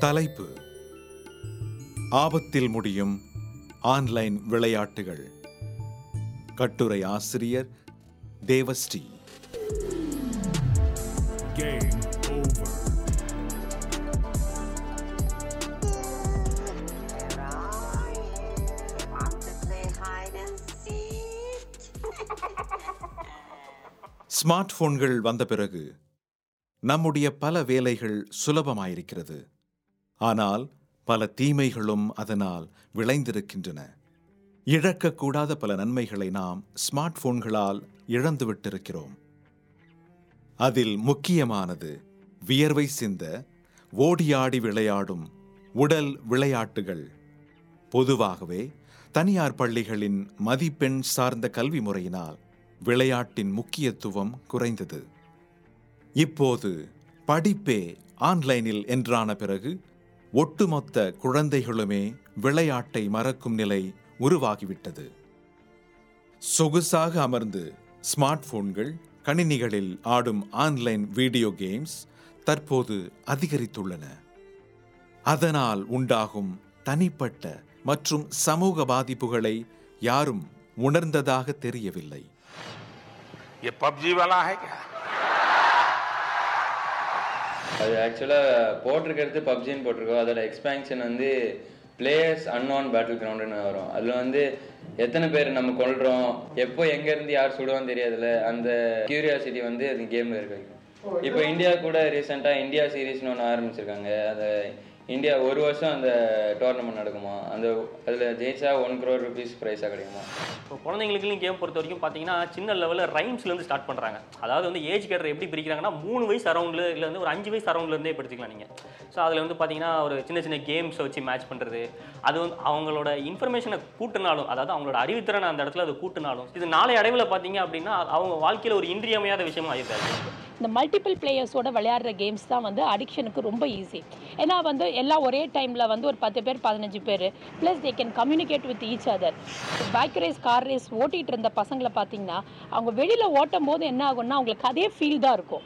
தலைப்பு. ஆபத்தில் முடியும் ஆன்லைன் விளையாட்டுகள். கட்டுரை ஆசிரியர் தேவஸ்ரீ? ஸ்மார்ட் போன்கள் வந்த பிறகு நம்முடைய பல வேலைகள் சுலபமாயிருக்கிறது. ஆனால் பல தீமைகளும் அதனால் விளைந்திருக்கின்றன. இழக்கக்கூடாத பல நன்மைகளை நாம் ஸ்மார்ட் போன்களால் இழந்துவிட்டிருக்கிறோம். அதில் முக்கியமானது வியர்வை சிந்த ஓடியாடி விளையாடும் உடல் விளையாட்டுகள். பொதுவாகவே தனியார் பள்ளிகளின் மதிப்பெண் சார்ந்த கல்வி முறையினால் விளையாட்டின் முக்கியத்துவம் குறைந்தது. இப்போது படிப்பே ஆன்லைனில் என்றான பிறகு ஒட்டுமொத்த குழந்தைகளுமே விளையாட்டை மறக்கும் நிலை உருவாகிவிட்டது. சொகுசாக அமர்ந்து ஸ்மார்ட் போன்கள் கணினிகளில் ஆடும் ஆன்லைன் வீடியோ கேம்ஸ் தற்போது அதிகரித்துள்ளன. அதனால் உண்டாகும் தனிப்பட்ட மற்றும் சமூக பாதிப்புகளை யாரும் உணர்ந்ததாக தெரியவில்லை. பப்ஜி வாலா ஹே அது ஆக்சுவலாக போட்டிருக்கிறது பப்ஜின்னு போட்டிருக்கோம். அதோட எக்ஸ்பேன்ஷன் வந்து பிளேயர்ஸ் அன்னோன் பேட்டில் கிரவுண்டுன்னு வரும். அதில் வந்து எத்தனை பேர் நம்ம கொல்றோம்? எப்போ எங்கேருந்து யார் சுடுவோம் தெரியாதுல்ல. அந்த கியூரியாசிட்டி வந்து அது கேமில் இருக்கு. இப்போ இந்தியா கூட ரீசெண்டாக இந்தியா சீரீஸ்னு ஒன்று ஆரம்பிச்சிருக்காங்க. அதை இந்தியா ஒரு வருஷம் அந்த டோர்னமெண்ட் நடக்குமா? அந்த அதில் ஜெயிச்சா ஒன் க்ரோர் ருபீஸ் ப்ரைஸாக கிடைக்குமா? இப்போ குழந்தைங்களுக்குலாம் கேம் பொறுத்த வரைக்கும் பார்த்தீங்கன்னா சின்ன லெவலில் ரைம்ஸ்லேருந்து ஸ்டார்ட் பண்ணுறாங்க அதாவது வந்து ஏஜ் கேட்டர் எப்படி பிரிக்கிறாங்கன்னா மூணு வயசு அரௌண்டில் இல்லை வந்து ஒரு அஞ்சு வயசு அரௌண்ட்லேருந்தே எடுத்துக்கலாம் நீங்கள் ஸோ அதில் வந்து பார்த்தீங்கன்னா ஒரு சின்ன சின்ன கேம்ஸை வச்சு மேட்ச் பண்ணுறது அது வந்து அவங்களோட இன்ஃபர்மேஷனை கூட்டினாலும் அதாவது அவங்களோட அறிவுத்திறனை அந்த இடத்துல அதை கூட்டினாலும் இது நாளை அடைவில் பார்த்தீங்க அப்படின்னா அவங்க வாழ்க்கையில் ஒரு இன்றியமையாத விஷயமா ஆயிருக்காரு இந்த மல்டிபிள் பிளேயர்ஸோட விளையாடுற கேம்ஸ் தான் வந்து அடிக்ஷனுக்கு ரொம்ப ஈஸி ஏன்னா வந்து எல்லாம் ஒரே டைமில் வந்து ஒரு பத்து பேர் பதினஞ்சு பேர் plus they can communicate with each other bike race car race ஓட்டிகிட்டு இருந்த பசங்களை பார்த்தீங்கன்னா அவங்க வெளியில் ஓட்டும் போது என்ன ஆகும்னா அவங்களுக்கு அதே ஃபீல் தான் இருக்கும்.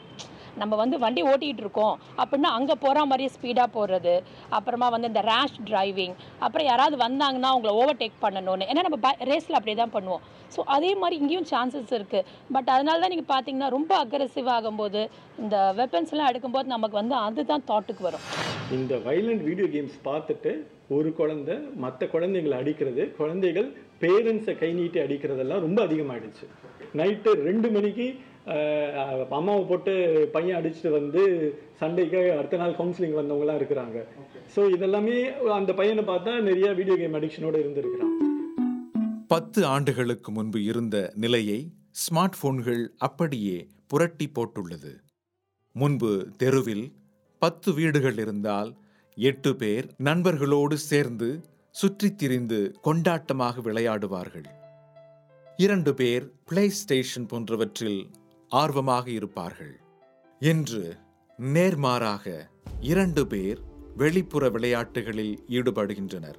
நம்ம வந்து வண்டி ஓட்டிகிட்டு இருக்கோம் அப்படின்னா அங்கே போகிற மாதிரியே ஸ்பீடாக போடுறது அப்புறமா வந்து இந்த ரேஷ் டிரைவிங் அப்புறம் யாராவது வந்தாங்கன்னா அவங்கள ஓவர்டேக் பண்ணணும்னு. ஏன்னா நம்ம ரேஸில் அப்படியே தான் பண்ணுவோம். ஸோ அதே மாதிரி இங்கேயும் சான்சஸ் இருக்குது பட் அதனால தான் நீங்கள் பார்த்தீங்கன்னா ரொம்ப அக்ரெசிவ் ஆகும்போது இந்த வெப்பன்ஸ்லாம் எடுக்கும்போது நமக்கு வந்து அதுதான் தாட்டுக்கு வரும். இந்த வைலண்ட் வீடியோ கேம்ஸ் பார்த்துட்டு ஒரு குழந்தை மற்ற குழந்தைங்களை அடிக்கிறது குழந்தைகள் பேரண்ட்ஸை கை நீட்டி அடிக்கிறதெல்லாம் ரொம்ப அதிகமாகிடுச்சு நைட்டு ரெண்டு மணிக்கு அம்மாவை போட்டு பையன் அடிச்சுட்டு வந்து சண்டைக்கு அடுத்த நாள் கவுன்சிலிங் வந்தவங்களாம் இருக்கிறாங்க. ஸோ இதெல்லாமே அந்த பையனை பார்த்தா நிறைய வீடியோ கேம் அடிக்ஷனோட இருந்திருக்கிறான். பத்து ஆண்டுகளுக்கு முன்பு இருந்த நிலையை ஸ்மார்ட் போன்கள் அப்படியே புரட்டி போட்டுள்ளது. முன்பு தெருவில் பத்து வீடுகள் இருந்தால் எட்டு பேர் நண்பர்களோடு சேர்ந்து சுற்றித் திரிந்து கொண்டாட்டமாக விளையாடுவார்கள். இரண்டு பேர் பிளே ஸ்டேஷன் போன்றவற்றில் ஆர்வமாக இருப்பார்கள். என்று நேர்மாறாக இரண்டு பேர் வெளிப்புற விளையாட்டுகளில் ஈடுபடுகின்றனர்.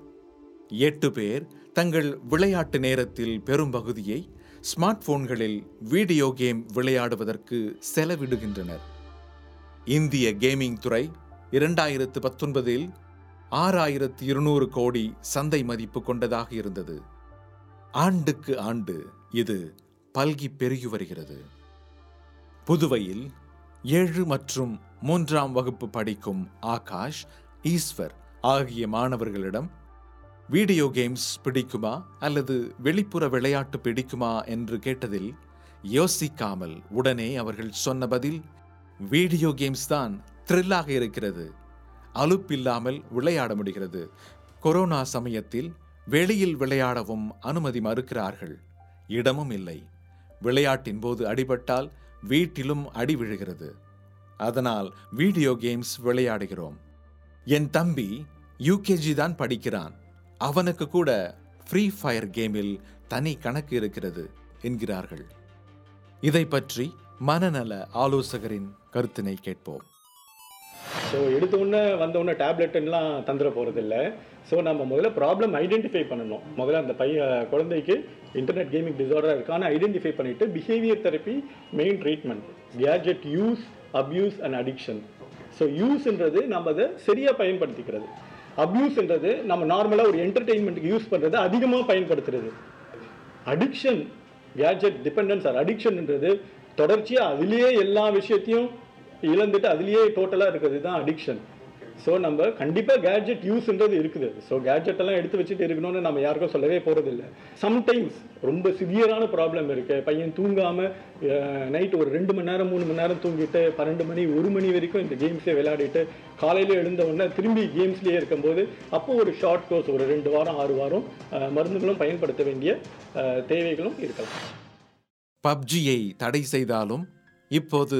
எட்டு பேர் தங்கள் விளையாட்டு நேரத்தில் பெரும்பகுதியை ஸ்மார்ட் போன்களில் வீடியோ கேம் விளையாடுவதற்கு செலவிடுகின்றனர். இந்திய கேமிங் துறை இரண்டாயிரத்து பத்தொன்பதில் ஆறாயிரத்து இருநூறு கோடி சந்தை மதிப்பு கொண்டதாக இருந்தது. ஆண்டுக்கு ஆண்டு இது பல்கி பெருகி வருகிறது. புதுவையில் ஏழு மற்றும் மூன்றாம் வகுப்பு படிக்கும் ஆகாஷ் ஈஸ்வர் ஆகிய மாணவர்களிடம் வீடியோ கேம்ஸ் பிடிக்குமா அல்லது வெளிப்புற விளையாட்டு பிடிக்குமா என்று கேட்டதில் யோசிக்காமல் உடனே அவர்கள் சொன்ன பதில் வீடியோ கேம்ஸ் தான் த்ரில்லாக இருக்கிறது. அலுப்பில்லாமல் விளையாட முடிகிறது. கொரோனா சமயத்தில் வெளியில் விளையாடவும் அனுமதி மறுக்கிறார்கள். இடமும் இல்லை. விளையாட்டின் போது அடிபட்டால் வீட்டிலும் அடி விழுகிறது. அதனால் வீடியோ கேம்ஸ் விளையாடுகிறோம். என் தம்பி யூகேஜி தான் படிக்கிறான். அவனுக்கு கூட ஃப்ரீ ஃபயர் கேமில் தனி கணக்கு இருக்கிறது என்கிறார்கள். இதை பற்றி மனநல ஆலோசகரின் கருத்தினை கேட்போம். ஸோ எடுத்த உடனே வந்த உடனே டேப்லெட்லாம் தந்துட போகிறதில்ல ஸோ நம்ம முதல்ல ப்ராப்ளம் ஐடென்டிஃபை பண்ணணும். முதல்ல அந்த பைய குழந்தைக்கு இன்டர்நெட் கேமிங் டிசார்டராக இருக்கான்னு ஐடென்டிஃபை பண்ணிவிட்டு behaviour therapy main treatment gadget use abuse and addiction so யூஸ்ன்றது நம்ம அதை சரியாக பயன்படுத்திக்கிறது. அப்யூஸ்ன்றது நம்ம நார்மலாக ஒரு என்டர்டெயின்மெண்ட்டுக்கு யூஸ் பண்ணுறது அதிகமாக பயன்படுத்துறது. அடிக்ஷன் கேட்ஜெட் டிபெண்டன்ஸ் ஆர் அடிக்ஷன்ன்றது தொடர்ச்சியாக அதுலேயே எல்லா விஷயத்தையும் இழந்துட்டு அதுலேயே டோட்டலாக இருக்கிறது தான் அடிக்ஷன் ஸோ நம்ம கண்டிப்பாக கேட்ஜெட் யூஸ்ன்றது இருக்குது. ஸோ கேட்ஜெட் எல்லாம் எடுத்து வச்சுட்டு இருக்கணும்னு நம்ம யாருக்கும் சொல்லவே போகிறதில்ல சம்டைம்ஸ் ரொம்ப சிவியரான ப்ராப்ளம் இருக்குது பையன் தூங்காமல் நைட் ஒரு ரெண்டு மணி நேரம் மூணு மணி நேரம் தூங்கிட்டு பன்னெண்டு மணி ஒரு மணி வரைக்கும் இந்த கேம்ஸே விளையாடிட்டு காலையில் எழுந்த உடனே திரும்பி கேம்ஸ்லேயே இருக்கும்போது அப்போ ஒரு ஷார்ட் கோர்ஸ் ஒரு ரெண்டு வாரம் ஆறு வாரம் மருந்துகளும் பயன்படுத்த வேண்டிய தேவைகளும் இருக்கலாம். பப்ஜியை தடை செய்தாலும் இப்போது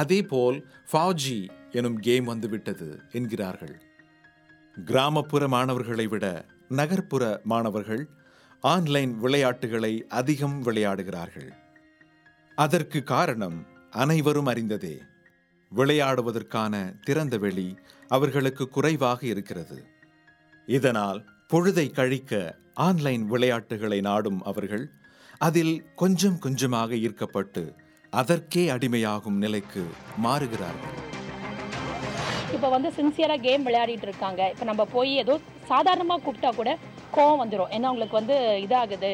அதேபோல் ஃபாஜி எனும் கேம் வந்துவிட்டது என்கிறார்கள். கிராமப்புற மாணவர்களை விட நகர்ப்புற மாணவர்கள் ஆன்லைன் விளையாட்டுகளை அதிகம் விளையாடுகிறார்கள். அதற்கு காரணம் அனைவரும் அறிந்ததே விளையாடுவதற்கான திறந்த வெளி அவர்களுக்கு குறைவாக இருக்கிறது. இதனால் பொழுதை கழிக்க ஆன்லைன் விளையாட்டுகளை நாடும் அவர்கள் அதில் கொஞ்சம் கொஞ்சமாக ஈர்க்கப்பட்டு அதற்கே அடிமையாகும் நிலைக்கு மாறுகிறார்கள். இப்போ வந்து சின்சியராக கேம் விளையாடிட்டு இருக்காங்க. இப்போ நம்ம போய் ஏதோ சாதாரணமாக கூப்பிட்டா கூட கோவம் வந்துடும் ஏன்னா உங்களுக்கு வந்து இதாகுது.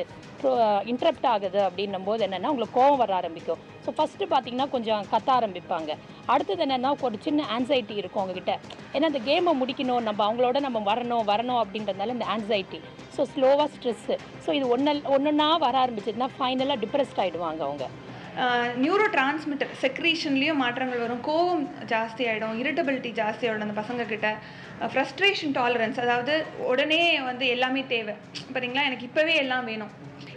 இன்ட்ரப்ட் ஆகுது அப்படின்னும் போது என்னென்னா உங்களுக்கு கோவம் வர ஆரம்பிக்கும். ஸோ ஃபஸ்ட்டு பார்த்தீங்கன்னா கொஞ்சம் கத்த ஆரம்பிப்பாங்க. அடுத்தது என்னென்னா ஒரு சின்ன ஆன்சைட்டி இருக்கும் அவங்ககிட்ட ஏன்னா அந்த கேமை முடிக்கணும் நம்ம அவங்களோட நம்ம வரணும் வரணும் அப்படின்றதுனால இந்த ஆன்சைட்டி ஸோ ஸ்லோவாக ஸ்ட்ரெஸ்ஸு ஸோ இது ஒன்று ஒன்றுன்னா வர ஆரம்பிச்சதுன்னா ஃபைனலாக டிப்ரெஸ்ட் ஆகிடுவாங்க அவங்க. நியூரோ டிரான்ஸ்மிட்டர் செக்ரீஷன்லேயும் மாற்றங்கள் வரும். கோவம் ஜாஸ்தி ஆகிடும் இரிட்டபிலிட்டி ஜாஸ்தி ஆகிடும் அந்த பசங்கக்கிட்ட ஃப்ரஸ்ட்ரேஷன் டாலரன்ஸ் அதாவது உடனே வந்து எல்லாமே தேவை. பார்த்தீங்களா எனக்கு இப்போவே எல்லாம் வேணும்.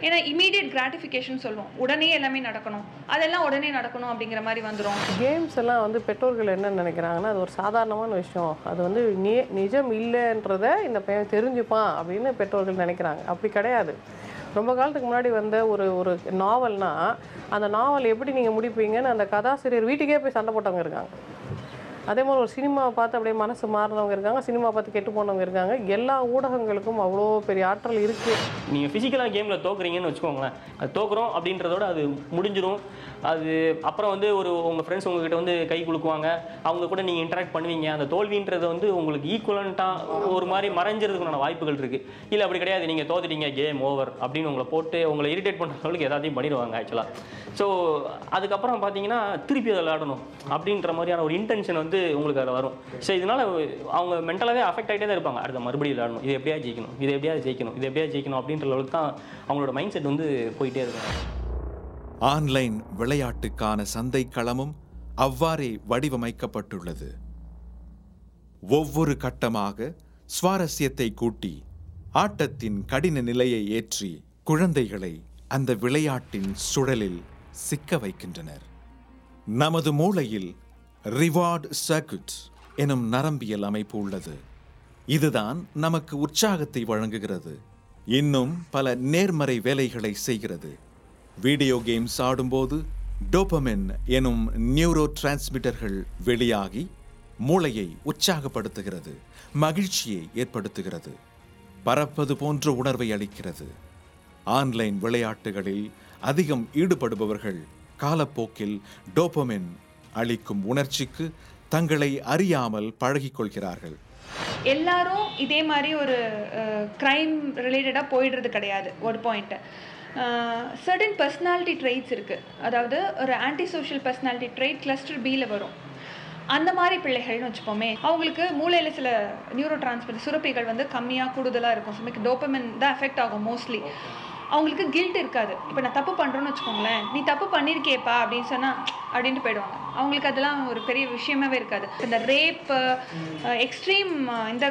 ஏன்னா இமீடியட் கிராட்டிஃபிகேஷன் சொல்லுவோம். உடனே எல்லாமே நடக்கணும். அதெல்லாம் உடனே நடக்கணும் அப்படிங்கிற மாதிரி வந்துடும் கேம்ஸ் எல்லாம் வந்து பெற்றோர்கள் என்ன நினைக்கிறாங்கன்னா அது ஒரு சாதாரணமான விஷயம். அது வந்து நிஜம் இல்லைன்றத இந்த பையன் தெரிஞ்சுப்பான் அப்படின்னு பெற்றோர்கள் நினைக்கிறாங்க. அப்படி கிடையாது. ரொம்ப காலத்துக்கு முன்னாடி வந்த ஒரு ஒரு நாவல்னா அந்த நாவல் எப்படி நீங்கள் முடிப்பீங்கன்னு அந்த கதாசிரியர் வீட்டுக்கே போய் சண்டை போட்டவங்க இருக்காங்க. அதே மாதிரி ஒரு சினிமாவை பார்த்து அப்படியே மனசு மாறினவங்க இருக்காங்க சினிமா பார்த்து கெட்டு போனவங்க இருக்காங்க. எல்லா ஊடகங்களுக்கும் அவ்வளோ பெரிய ஆற்றல் இருக்குது நீங்கள் ஃபிசிக்கலாக கேமில் தோக்குறீங்கன்னு வச்சுக்கோங்களேன். அது தோக்குறோம் அப்படின்றதோட அது முடிஞ்சிடும் அது அப்புறம் வந்து ஒரு உங்கள் ஃப்ரெண்ட்ஸ் உங்ககிட்ட வந்து கை குலுக்குவாங்க. அவங்க கூட நீங்கள் இன்டராக்ட் பண்ணுவீங்க. அந்த தோல்வின்றது வந்து உங்களுக்கு ஈக்குவலண்ட்டாக ஒரு மாதிரி மறைஞ்சிறதுக்கான வாய்ப்புகள் இருக்குது இல்லை அப்படி கிடையாது. நீங்கள் தோத்துட்டீங்க கேம் ஓவர் அப்படின்னு உங்களை போட்டு உங்களை இரிட்டேட் பண்ணுறவங்களுக்கு எல்லாத்தையும் பண்ணிடுவாங்க ஆக்சுவலாக ஸோ அதுக்கப்புறம் பார்த்தீங்கன்னா திருப்பி அதை விளையாடணும் அப்படின்ற மாதிரியான ஒரு இன்டென்ஷன் வந்து உங்களுக்கு அதில் வரும். ஸோ இதனால் அவங்க மென்டலாகவே அஃபெக்ட் ஆகிட்டே தான் இருப்பாங்க. அடுத்த மறுபடியும் விளாடணும் இது எப்படியா ஜெயிக்கணும். இது எப்படியா ஜெயிக்கணும். இது எப்படியா ஜெயிக்கணும் அப்படின்ற அளவுக்கு தான் அவங்களோட மைண்ட் செட் வந்து போயிட்டே இருக்கும். ஆன்லைன் விளையாட்டுக்கான சந்தை களமும் அவ்வாறே வடிவமைக்கப்பட்டுள்ளது. ஒவ்வொரு கட்டமாக சுவாரஸ்யத்தை கூட்டி ஆட்டத்தின் கடின நிலையை ஏற்றி குழந்தைகளை அந்த விளையாட்டின் சுழலில் சிக்க வைக்கின்றனர். நமது மூளையில் ரிவார்ட் சர்க்கிட் எனும் நரம்பியல் அமைப்பு உள்ளது. இதுதான் நமக்கு உற்சாகத்தை வழங்குகிறது. இன்னும் பல நேர்மறை வேலைகளை செய்கிறது. வீடியோ கேம்ஸ் ஆடும்போது டோபமின் எனும் நியூரோ டிரான்ஸ்மிட்டர்கள் வெளியாகி மூளையை உற்சாகப்படுத்துகிறது மகிழ்ச்சியை ஏற்படுத்துகிறது பறப்பது போன்ற உணர்வை அளிக்கிறது. ஆன்லைன் விளையாட்டுகளில் அதிகம் ஈடுபடுபவர்கள் காலப்போக்கில் டோபமின் அளிக்கும் உணர்ச்சிக்கு தங்களை அறியாமல் பழகிக்கொள்கிறார்கள். எல்லாரும் இதே மாதிரி ஒரு க்ரைம் ரிலேட்டடாக போயிடுறது கிடையாது ஒரு பாயிண்ட்டு சர்டன் பர்சனாலிட்டி ட்ரைட்ஸ் இருக்குது அதாவது ஒரு anti social personality trait cluster பியில் வரும். அந்த மாதிரி பிள்ளைகள்னு வச்சுப்போமே அவங்களுக்கு மூளையில் சில நியூரோ டிரான்ஸ்மிட்டர் சுரப்பிகள் வந்து கம்மியாக கூடுதலாக இருக்கும். சமைக்கு டோப்பமின் தான் எஃபெக்ட் ஆகும் மோஸ்ட்லி அவங்களுக்கு கில்ட் இருக்காது. இப்போ நான் தப்பு பண்ணுறோன்னு வச்சுக்கோங்களேன். நீ தப்பு பண்ணியிருக்கேப்பா அப்படின்னு சொன்னால் அப்படின்ட்டு போயிடுவாங்க. அவங்களுக்கு அதெல்லாம் ஒரு பெரிய விஷயமாவே இருக்காது. இந்த ரேப் எக்ஸ்ட்ரீம் இந்த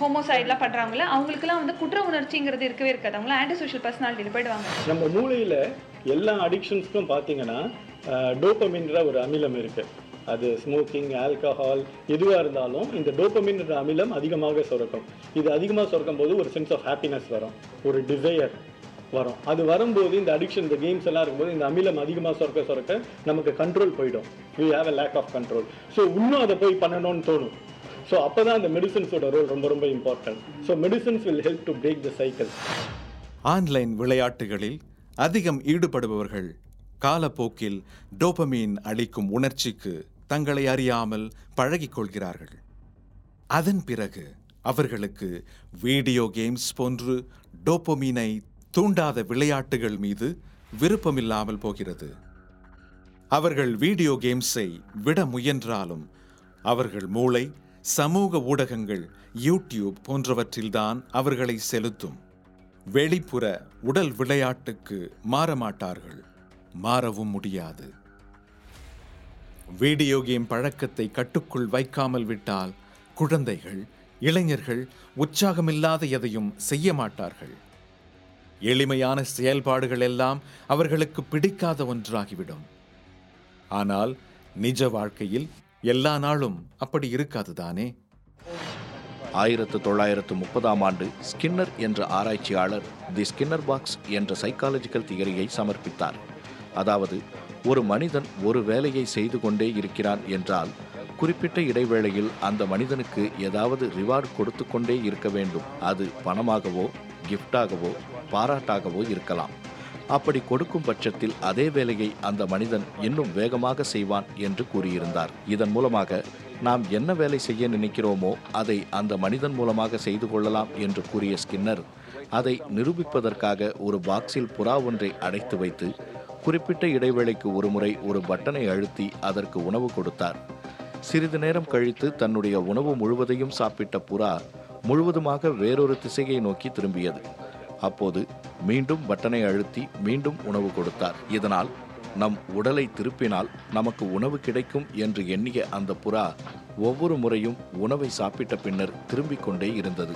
ஹோமோசைட்லாம் பண்ணுறாங்களே அவங்களுக்குலாம் வந்து குற்ற உணர்ச்சிங்கிறது இருக்கவே இருக்காது. அவங்களாம் ஆன்டி சோஷியல் பர்சனாலிட்டியில் போயிடுவாங்க. நம்ம மூளையில் எல்லா அடிக்ஷன்ஸ்க்கும் பார்த்தீங்கன்னா டோப்பமின்ற ஒரு அமிலம் இருக்குது அது ஸ்மோக்கிங் ஆல்கஹால் எதுவாக இருந்தாலும் இந்த டோப்பமின்ற அமிலம் அதிகமாக சுரக்கும். இது அதிகமாக சுரக்கும் போது ஒரு சென்ஸ் ஆஃப் ஹாப்பினஸ் வரும். ஒரு டிசையர் வரும். அது வரும்போது இந்த அடிக்ஷன் இந்த கேம்ஸ் எல்லாம் இருக்கும்போது இந்த அமிலம் அதிகமாக சுரக்க சுரக்க நமக்கு கண்ட்ரோல் போயிடும். We have a lack of control so இன்னும் அதை போய் பண்ணணும்னு தோணும். ஸோ அப்போ தான் அந்த மெடிசன்ஸோட ரோல் ரொம்ப ரொம்ப important so medicines will help to break the cycle online விளையாட்டுகளில் அதிகம் ஈடுபடுபவர்கள் காலப்போக்கில் டோபமீன் அளிக்கும் உணர்ச்சிக்கு தங்களை அறியாமல் பழகிக்கொள்கிறார்கள் அதன் பிறகு அவர்களுக்கு வீடியோ கேம்ஸ் போன்று டோப்போமீனை தூண்டாத விளையாட்டுகள் மீது விருப்பமில்லாமல் போகிறது. அவர்கள் வீடியோ கேம்ஸை விட முயன்றாலும் அவர்கள் மூளை சமூக ஊடகங்கள் யூடியூப் போன்றவற்றில்தான் அவர்களை செலுத்தும். வெளிப்புற உடல் விளையாட்டுக்கு மாறமாட்டார்கள். மாறவும் முடியாது. வீடியோ கேம் பழக்கத்தை கட்டுக்குள் வைக்காமல் விட்டால் குழந்தைகள் இளைஞர்கள் உற்சாகமில்லாத எதையும் செய்ய மாட்டார்கள். எளிமையான செயல்பாடுகள் எல்லாம் அவர்களுக்கு பிடிக்காத ஒன்றாகிவிடும். ஆனால் நிஜ வாழ்க்கையில் எல்லா நாளும் அப்படி இருக்காதுதானே ஆயிரத்து தொள்ளாயிரத்து முப்பதாம் ஆண்டு ஸ்கின்னர் என்ற ஆராய்ச்சியாளர் தி ஸ்கின்னர் பாக்ஸ் என்ற சைக்காலஜிக்கல் தியரியை சமர்ப்பித்தார். அதாவது ஒரு மனிதன் ஒரு வேலையை செய்து கொண்டே இருக்கிறான் என்றால் குறிப்பிட்ட இடைவேளையில் அந்த மனிதனுக்கு ஏதாவது ரிவார்டு கொடுத்து கொண்டே இருக்க வேண்டும். அது பணமாகவோ கிஃப்டாகவோ பாராட்டாகவோ இருக்கலாம். அப்படி கொடுக்கும் பட்சத்தில் அதே வேலையை அந்த மனிதன் இன்னும் வேகமாக செய்வான் என்று கூறியிருந்தார். இதன் மூலமாக நாம் என்ன வேலை செய்ய நினைக்கிறோமோ அதை அந்த மனிதன் மூலமாக செய்து கொள்ளலாம் என்று கூறிய ஸ்கின்னர் அதை நிரூபிப்பதற்காக ஒரு பாக்ஸில் புறா ஒன்றை அடைத்து வைத்து குறிப்பிட்ட இடைவேளைக்கு ஒருமுறை ஒரு பட்டனை அழுத்தி அதற்கு உணவு கொடுத்தார். சிறிது நேரம் கழித்து தன்னுடைய உணவு முழுவதையும் சாப்பிட்ட புறா முழுவதுமாக வேறொரு திசையை நோக்கி திரும்பியது. அப்போது மீண்டும் பட்டனை அழுத்தி மீண்டும் உணவு கொடுத்தார். இதனால் நம் உடலை திருப்பினால் நமக்கு உணவு கிடைக்கும் என்று எண்ணிய அந்த புறா ஒவ்வொரு முறையும் உணவை சாப்பிட்ட பின்னர் திரும்பிக் கொண்டே இருந்தது.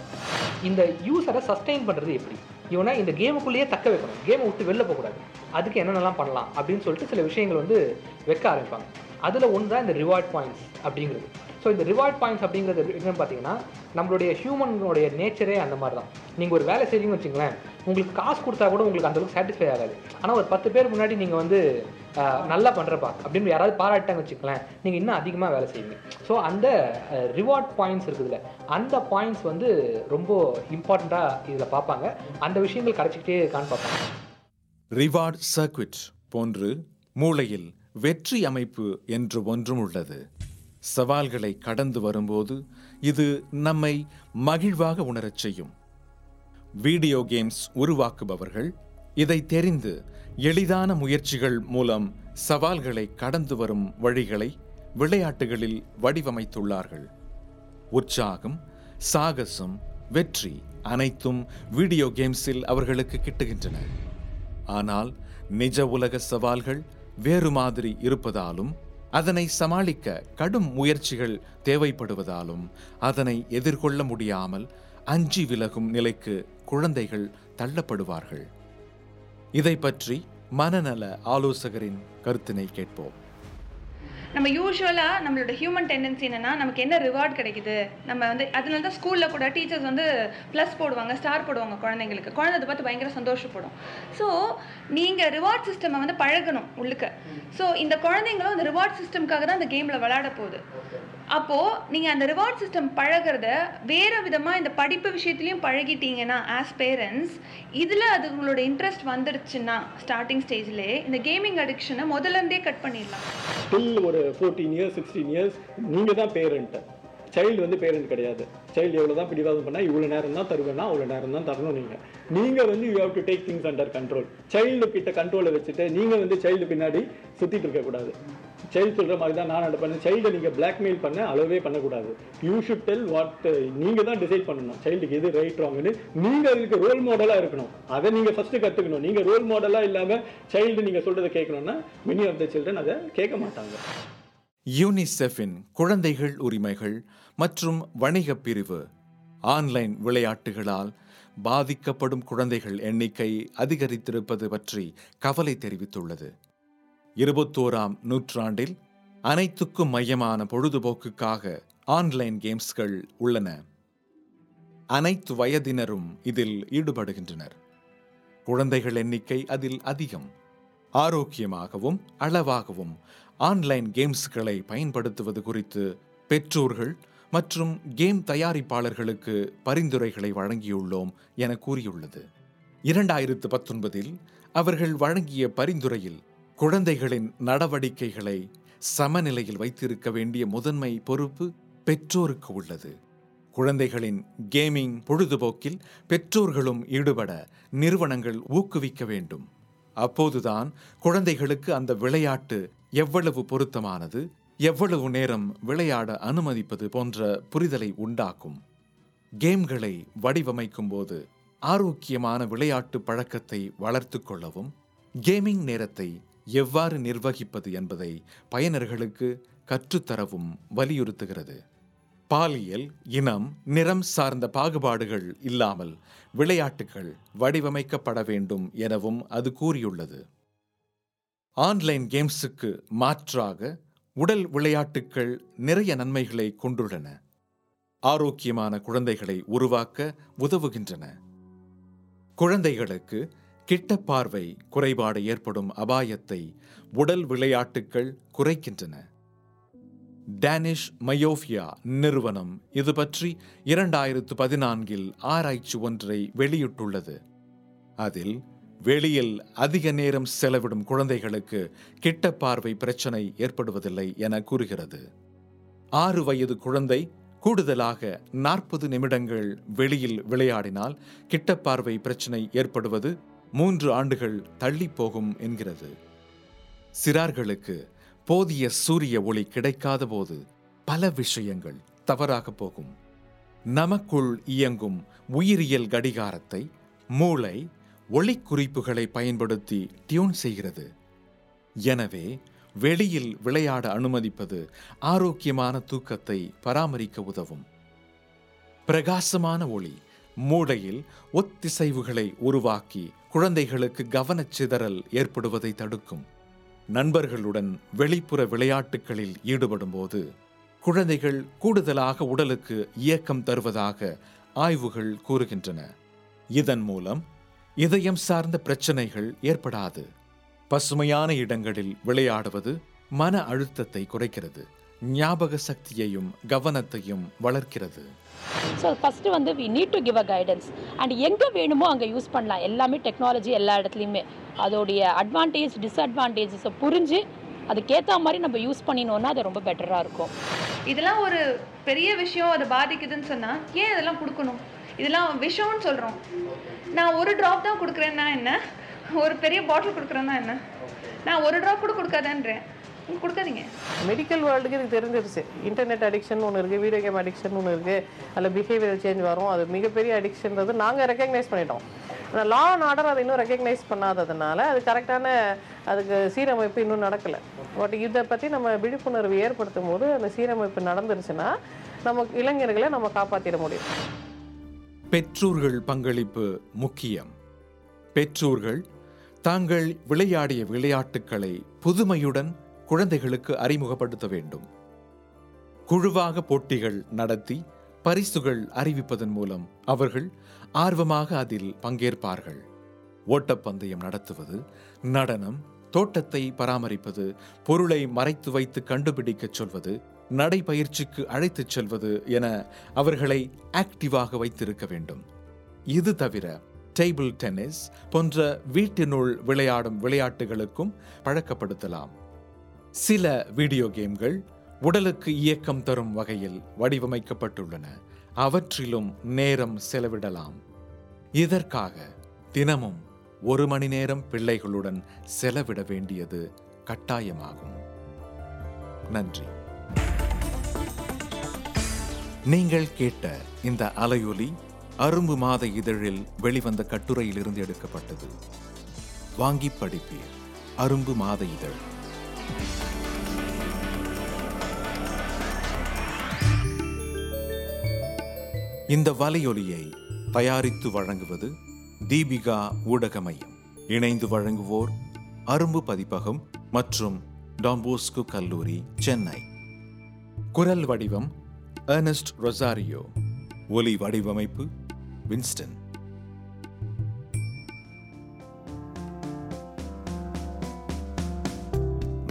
இந்த யூஸரை சஸ்டெயின் பண்ணுறது எப்படி? இவனை இந்த கேமுக்குள்ளேயே தக்க வைக்கணும். கேமை விட்டு வெளில போகக்கூடாது. அதுக்கு என்னென்னலாம் பண்ணலாம் அப்படின்னு சொல்லிட்டு சில விஷயங்கள் வந்து வைக்க ஆரம்பிப்பாங்க. அதில் ஒன்று தான் இந்த ரிவார்ட் பாயிண்ட்ஸ் அப்படிங்கிறது. ஸோ இந்த ரிவார்ட் பாயிண்ட்ஸ் அப்படிங்கிறது என்னன்னு பார்த்தீங்கன்னா நம்மளுடைய ஹியூமனுடைய நேச்சரே அந்த மாதிரி தான் நீங்கள் ஒரு வேலை செய்றீங்கன்னு வச்சுங்களேன் உங்களுக்கு காசு கொடுத்தா கூட உங்களுக்கு அந்தளவுக்கு சாட்டிஸ்ஃபை ஆகாது. ஆனால் ஒரு பத்து பேர் முன்னாடி நீங்கள் வந்து நல்லா பண்ணுறப்பா அப்படின்னு யாராவது பாராட்டாங்க வச்சுக்கலாம் நீங்கள் இன்னும் அதிகமாக வேலை செய்வீங்க. ஸோ அந்த ரிவார்ட் பாயிண்ட்ஸ் இருக்குதுல்ல அந்த பாயிண்ட்ஸ் வந்து ரொம்ப இம்பார்ட்டண்ட்டாக இதில் பார்ப்பாங்க. அந்த விஷயங்கள் கிடச்சிக்கிட்டே இருக்கான்னு பார்ப்பாங்க. ரிவார்ட் சர்க்விட் போன்று மூளையில் வெற்றி அமைப்பு என்று ஒன்றும் உள்ளது. சவால்களை கடந்து வரும்போது இது நம்மை மகிழ்வாக உணரச் செய்யும். வீடியோ கேம்ஸ் உருவாக்குபவர்கள் இதை தெரிந்து எளிதான முயற்சிகள் மூலம் சவால்களை கடந்து வரும் வழிகளை விளையாட்டுகளில் வடிவமைத்துள்ளார்கள். உற்சாகம் சாகசம் வெற்றி அனைத்தும் வீடியோ கேம்ஸில் அவர்களுக்கு கிட்டுகின்றன. ஆனால் நிஜ உலக சவால்கள் வேறு மாதிரி இருப்பதாலும் அதனை சமாளிக்க கடும் முயற்சிகள் தேவைப்படுவதாலும் அதனை எதிர்கொள்ள முடியாமல் அஞ்சி விலகும் நிலைக்கு குழந்தைகள் தள்ளப்படுவார்கள். இதை பற்றி மனநல ஆலோசகரின் கருத்தினை கேட்போம். நம்ம யூஸ்வலாக நம்மளோட ஹியூமன் டெண்டன்சி என்னென்னா நமக்கு என்ன ரிவார்ட் கிடைக்குது? நம்ம வந்து அதனால தான் ஸ்கூலில் கூட டீச்சர்ஸ் வந்து ப்ளஸ் போடுவாங்க ஸ்டார் போடுவாங்க குழந்தைங்களுக்கு. குழந்தை பார்த்து பயங்கர சந்தோஷப்படும். ஸோ நீங்கள் ரிவார்ட் சிஸ்டமை வந்து பழகணும் உள்ளுக்க. ஸோ இந்த குழந்தைங்களும் அந்த ரிவார்ட் சிஸ்டம்காக தான் அந்த கேமில் விளையாட போகுது. அப்போது நீங்கள் அந்த ரிவார்ட் சிஸ்டம் பழகிறத வேறு விதமாக இந்த படிப்பு விஷயத்துலையும் பழகிட்டீங்கன்னா ஆஸ் பேரண்ட்ஸ் இதில் அது உங்களோட இன்ட்ரெஸ்ட் வந்துடுச்சுன்னா ஸ்டார்டிங் ஸ்டேஜ்லேயே இந்த கேமிங் அடிக்ஷனை முதல்ல இருந்தே கட் பண்ணிடலாம். டில் ஒரு ஃபோர்டீன் இயர்ஸ் சிக்ஸ்டீன் இயர்ஸ் நீங்கள் தான் பேரண்ட்டு சைல்டு வந்து பேரண்ட் கிடையாது. சைல்டு எவ்வளோ தான் பிடிவாதம் பண்ணால் இவ்வளோ நேரம் தான் தருவேன்னா அவ்வளோ நேரம் தான் தரணும் நீங்கள் நீங்கள் வந்து you have to take things under control child கிட்ட கண்ட்ரோலை வச்சுட்டு நீங்கள் வந்து சைல்டு பின்னாடி சுற்றிட்டு இருக்கக்கூடாது. சைல்டு சொல்கிற மாதிரி தான் நான் நடப்பேன் சைல்டை நீங்கள் பிளாக்மெயில் பண்ண அளவே பண்ணக்கூடாது. யூ ஷுட் டெல் வாட் நீங்கள் தான் டிசைட் பண்ணணும். சைல்டுக்கு எது ரைட் ராங்னு நீங்கள் அதுக்கு ரோல் மாடலாக இருக்கணும். அதை நீங்கள் ஃபஸ்ட்டு கற்றுக்கணும் நீங்கள் ரோல் மாடலாக இல்லாமல் சைல்டு நீங்கள் சொல்கிறத கேட்கணுன்னா மெனி ஆஃப் த சில்ட்ரன் அதை கேட்க மாட்டாங்க. யூனிசெஃபின் குழந்தைகள் உரிமைகள் மற்றும் வணிகப் பிரிவு. ஆன்லைன் விளையாட்டுகளால் பாதிக்கப்படும் குழந்தைகள் எண்ணிக்கை அதிகரித்திருப்பது பற்றி கவலை தெரிவித்துள்ளது. இருபத்தோராம் நூற்றாண்டில் அனைத்துக்கும் மையமான பொழுதுபோக்குக்காக ஆன்லைன் கேம்ஸ்கள் உள்ளன. அனைத்து வயதினரும் இதில் ஈடுபடுகின்றனர். குழந்தைகள் எண்ணிக்கை அதில் அதிகம். ஆரோக்கியமாகவும் அளவாகவும் ஆன்லைன் கேம்ஸ்களை பயன்படுத்துவது குறித்து பெற்றோர்கள் மற்றும் கேம் தயாரிப்பாளர்களுக்கு பரிந்துரைகளை வழங்கியுள்ளோம் என கூறியுள்ளது. இரண்டாயிரத்து பத்தொன்பதில் அவர்கள் வழங்கிய பரிந்துரையில் குழந்தைகளின் நடவடிக்கைகளை சமநிலையில் வைத்திருக்க வேண்டிய முதன்மை பொறுப்பு பெற்றோருக்கு உள்ளது. குழந்தைகளின் கேமிங் பொழுதுபோக்கில் பெற்றோர்களும் ஈடுபட நிறுவனங்கள் ஊக்குவிக்க வேண்டும். அப்போதுதான் குழந்தைகளுக்கு அந்த விளையாட்டு எவ்வளவு பொருத்தமானது எவ்வளவு நேரம் விளையாட அனுமதிப்பது போன்ற புரிதலை உண்டாக்கும். கேம்களை வடிவமைக்கும் போது ஆரோக்கியமான விளையாட்டு பழக்கத்தை வளர்த்துக் கொள்ளவும் கேமிங் நேரத்தை எவ்வாறு நிர்வகிப்பது என்பதை பயனர்களுக்கு கற்றுத்தரவும் வலியுறுத்துகிறது. பாலியல் இனம் நிறம் சார்ந்த பாகுபாடுகள் இல்லாமல் விளையாட்டுகள் வடிவமைக்கப்பட வேண்டும் எனவும் அது கூறியுள்ளது. ஆன்லைன் கேம்ஸுக்கு மாற்றாக உடல் விளையாட்டுகள் நிறைய நன்மைகளை கொண்டுள்ளன. ஆரோக்கியமான குழந்தைகளை உருவாக்க உதவுகின்றன. குழந்தைகளுக்கு கிட்ட பார்வை குறைபாடு ஏற்படும் அபாயத்தை உடல் விளையாட்டுகள் குறைக்கின்றன. டேனிஷ் மயோஃபியா நிறுவனம் இது பற்றி இரண்டாயிரத்து பதினான்கில் ஆராய்ச்சி ஒன்றை வெளியிட்டுள்ளது. அதில் வெளியில் அதிக நேரம் செலவிடும் குழந்தைகளுக்கு கிட்ட பார்வை பிரச்சனை ஏற்படுவதில்லை என கூறுகிறது. ஆறு வயது குழந்தை கூடுதலாக நாற்பது நிமிடங்கள் வெளியில் விளையாடினால் கிட்ட பார்வை பிரச்சனை ஏற்படுவது மூன்று ஆண்டுகள் தள்ளி போகும் என்கிறது. சிறார்களுக்கு போதிய சூரிய ஒளி கிடைக்காத போது பல விஷயங்கள் தவறாக போகும். நமக்குள் இயங்கும் உயிரியல் கடிகாரத்தை மூளை ஒளிக்குறிப்புகளை பயன்படுத்தி டியூன் செய்கிறது. எனவே வெளியில் விளையாட அனுமதிப்பது ஆரோக்கியமான தூக்கத்தை பராமரிக்க உதவும். பிரகாசமான ஒளி மூளையில் ஒத்திசைவுகளை உருவாக்கி குழந்தைகளுக்கு கவனச்சிதறல் ஏற்படுவதை தடுக்கும். நண்பர்களுடன் வெளிப்புற விளையாட்டுகளில் ஈடுபடும்போது குழந்தைகள் கூடுதலாக உடலுக்கு இயக்கம் தருவதாக ஆய்வுகள் கூறுகின்றன. இதன் மூலம் இதயம் சார்ந்த பிரச்சனைகள் ஏற்படாது. பசுமையான இடங்களில் விளையாடுவது மன அழுத்தத்தை குறைக்கிறது. ஞாபக சக்தியையும் கவனத்தையும் வளர்க்கிறது. ஸோ ஃபஸ்ட்டு வந்து we need to give a guidance and எங்கே வேணுமோ அங்கே யூஸ் பண்ணலாம். எல்லாமே டெக்னாலஜி எல்லா இடத்துலையுமே. அதோடைய அட்வான்டேஜ் டிஸ்அட்வான்டேஜஸை புரிஞ்சு அதுக்கேற்ற மாதிரி நம்ம யூஸ் பண்ணினோன்னா அது ரொம்ப பெட்டராக இருக்கும். இதெல்லாம் ஒரு பெரிய விஷயம் அதை பாதிக்குதுன்னு சொன்னால் ஏன் இதெல்லாம் கொடுக்கணும்? இதெல்லாம் விஷம்னு சொல்கிறோம் நான் ஒரு ட்ராப் தான் கொடுக்குறேன்னா என்ன? ஒரு பெரிய பாட்டில் கொடுக்குறேன்னா என்ன? நான் ஒரு ட்ராப் கூட கொடுக்காதேன்றேன். கொடுக்காதீங்க. மெடிக்கல் வேர்ல்டுக்கு இது தெரிஞ்சிருச்சு. இன்டர்நெட் அடிக்ஷன் ஒன்று இருக்குது வீடியோ கேம் அடிக்ஷன் ஒன்று இருக்குது அதில் பிஹேவியர் சேஞ்ச் வரும். அது மிகப்பெரிய அடிக்ஷன்றது நாங்கள் ரெக்கக்னைஸ் பண்ணிட்டோம். ஆனால் லா அண்ட் ஆர்டர் அதை இன்னும் ரெக்கக்னைஸ் பண்ணாததுனால அது கரெக்டான அதுக்கு சீரமைப்பு இன்னும் நடக்கலை. பட் இதை பற்றி நம்ம விழிப்புணர்வு ஏற்படுத்தும் போது அந்த சீரமைப்பு நடந்துருச்சுன்னா நம்ம இளைஞர்களை நம்ம காப்பாற்றிட முடியும். பெற்றோர்கள் பங்களிப்பு முக்கியம். பெற்றோர்கள் தாங்கள் விளையாடிய விளையாட்டுக்களை புதுமையுடன் குழந்தைகளுக்கு அறிமுகப்படுத்த வேண்டும். குழுவாக போட்டிகள் நடத்தி பரிசுகள் அறிவிப்பதன் மூலம் அவர்கள் ஆர்வமாக அதில் பங்கேற்பார்கள். ஓட்டப்பந்தயம் நடத்துவது நடனம் தோட்டத்தை பராமரிப்பது பொருளை மறைத்து வைத்து கண்டுபிடிக்கச் சொல்வது நடைபயிற்சிக்கு அழைத்துச் செல்வது என அவர்களை ஆக்டிவாக வைத்திருக்க வேண்டும். இது தவிர டேபிள் டென்னிஸ் போன்ற வீட்டினுள் விளையாடும் விளையாட்டுகளுக்கும் பழக்கப்படுத்தலாம். சில வீடியோ கேம்கள் உடலுக்கு இயக்கம் தரும் வகையில் வடிவமைக்கப்பட்டுள்ளன. அவற்றிலும் நேரம் செலவிடலாம். இதற்காக தினமும் ஒரு மணி நேரம் பிள்ளைகளுடன் செலவிட வேண்டியது கட்டாயமாகும். நன்றி. நீங்கள் கேட்ட இந்த அலையொலி அரும்பு மாத இதழில் வெளிவந்த கட்டுரையிலிருந்து எடுக்கப்பட்டது. வாங்கி படிப்பீர். அரும்பு மாத இதழ். இந்த வலையொலியை தயாரித்து வழங்குவது தீபிகா ஊடக மையம் இணைந்து வழங்குவோர் அரும்பு பதிப்பகம் மற்றும் டாம்போஸ்கு கல்லூரி சென்னை. குரல் வடிவம் ஏர்னஸ்ட் ரொசாரியோ. ஒலி வடிவமைப்பு வின்ஸ்டன்.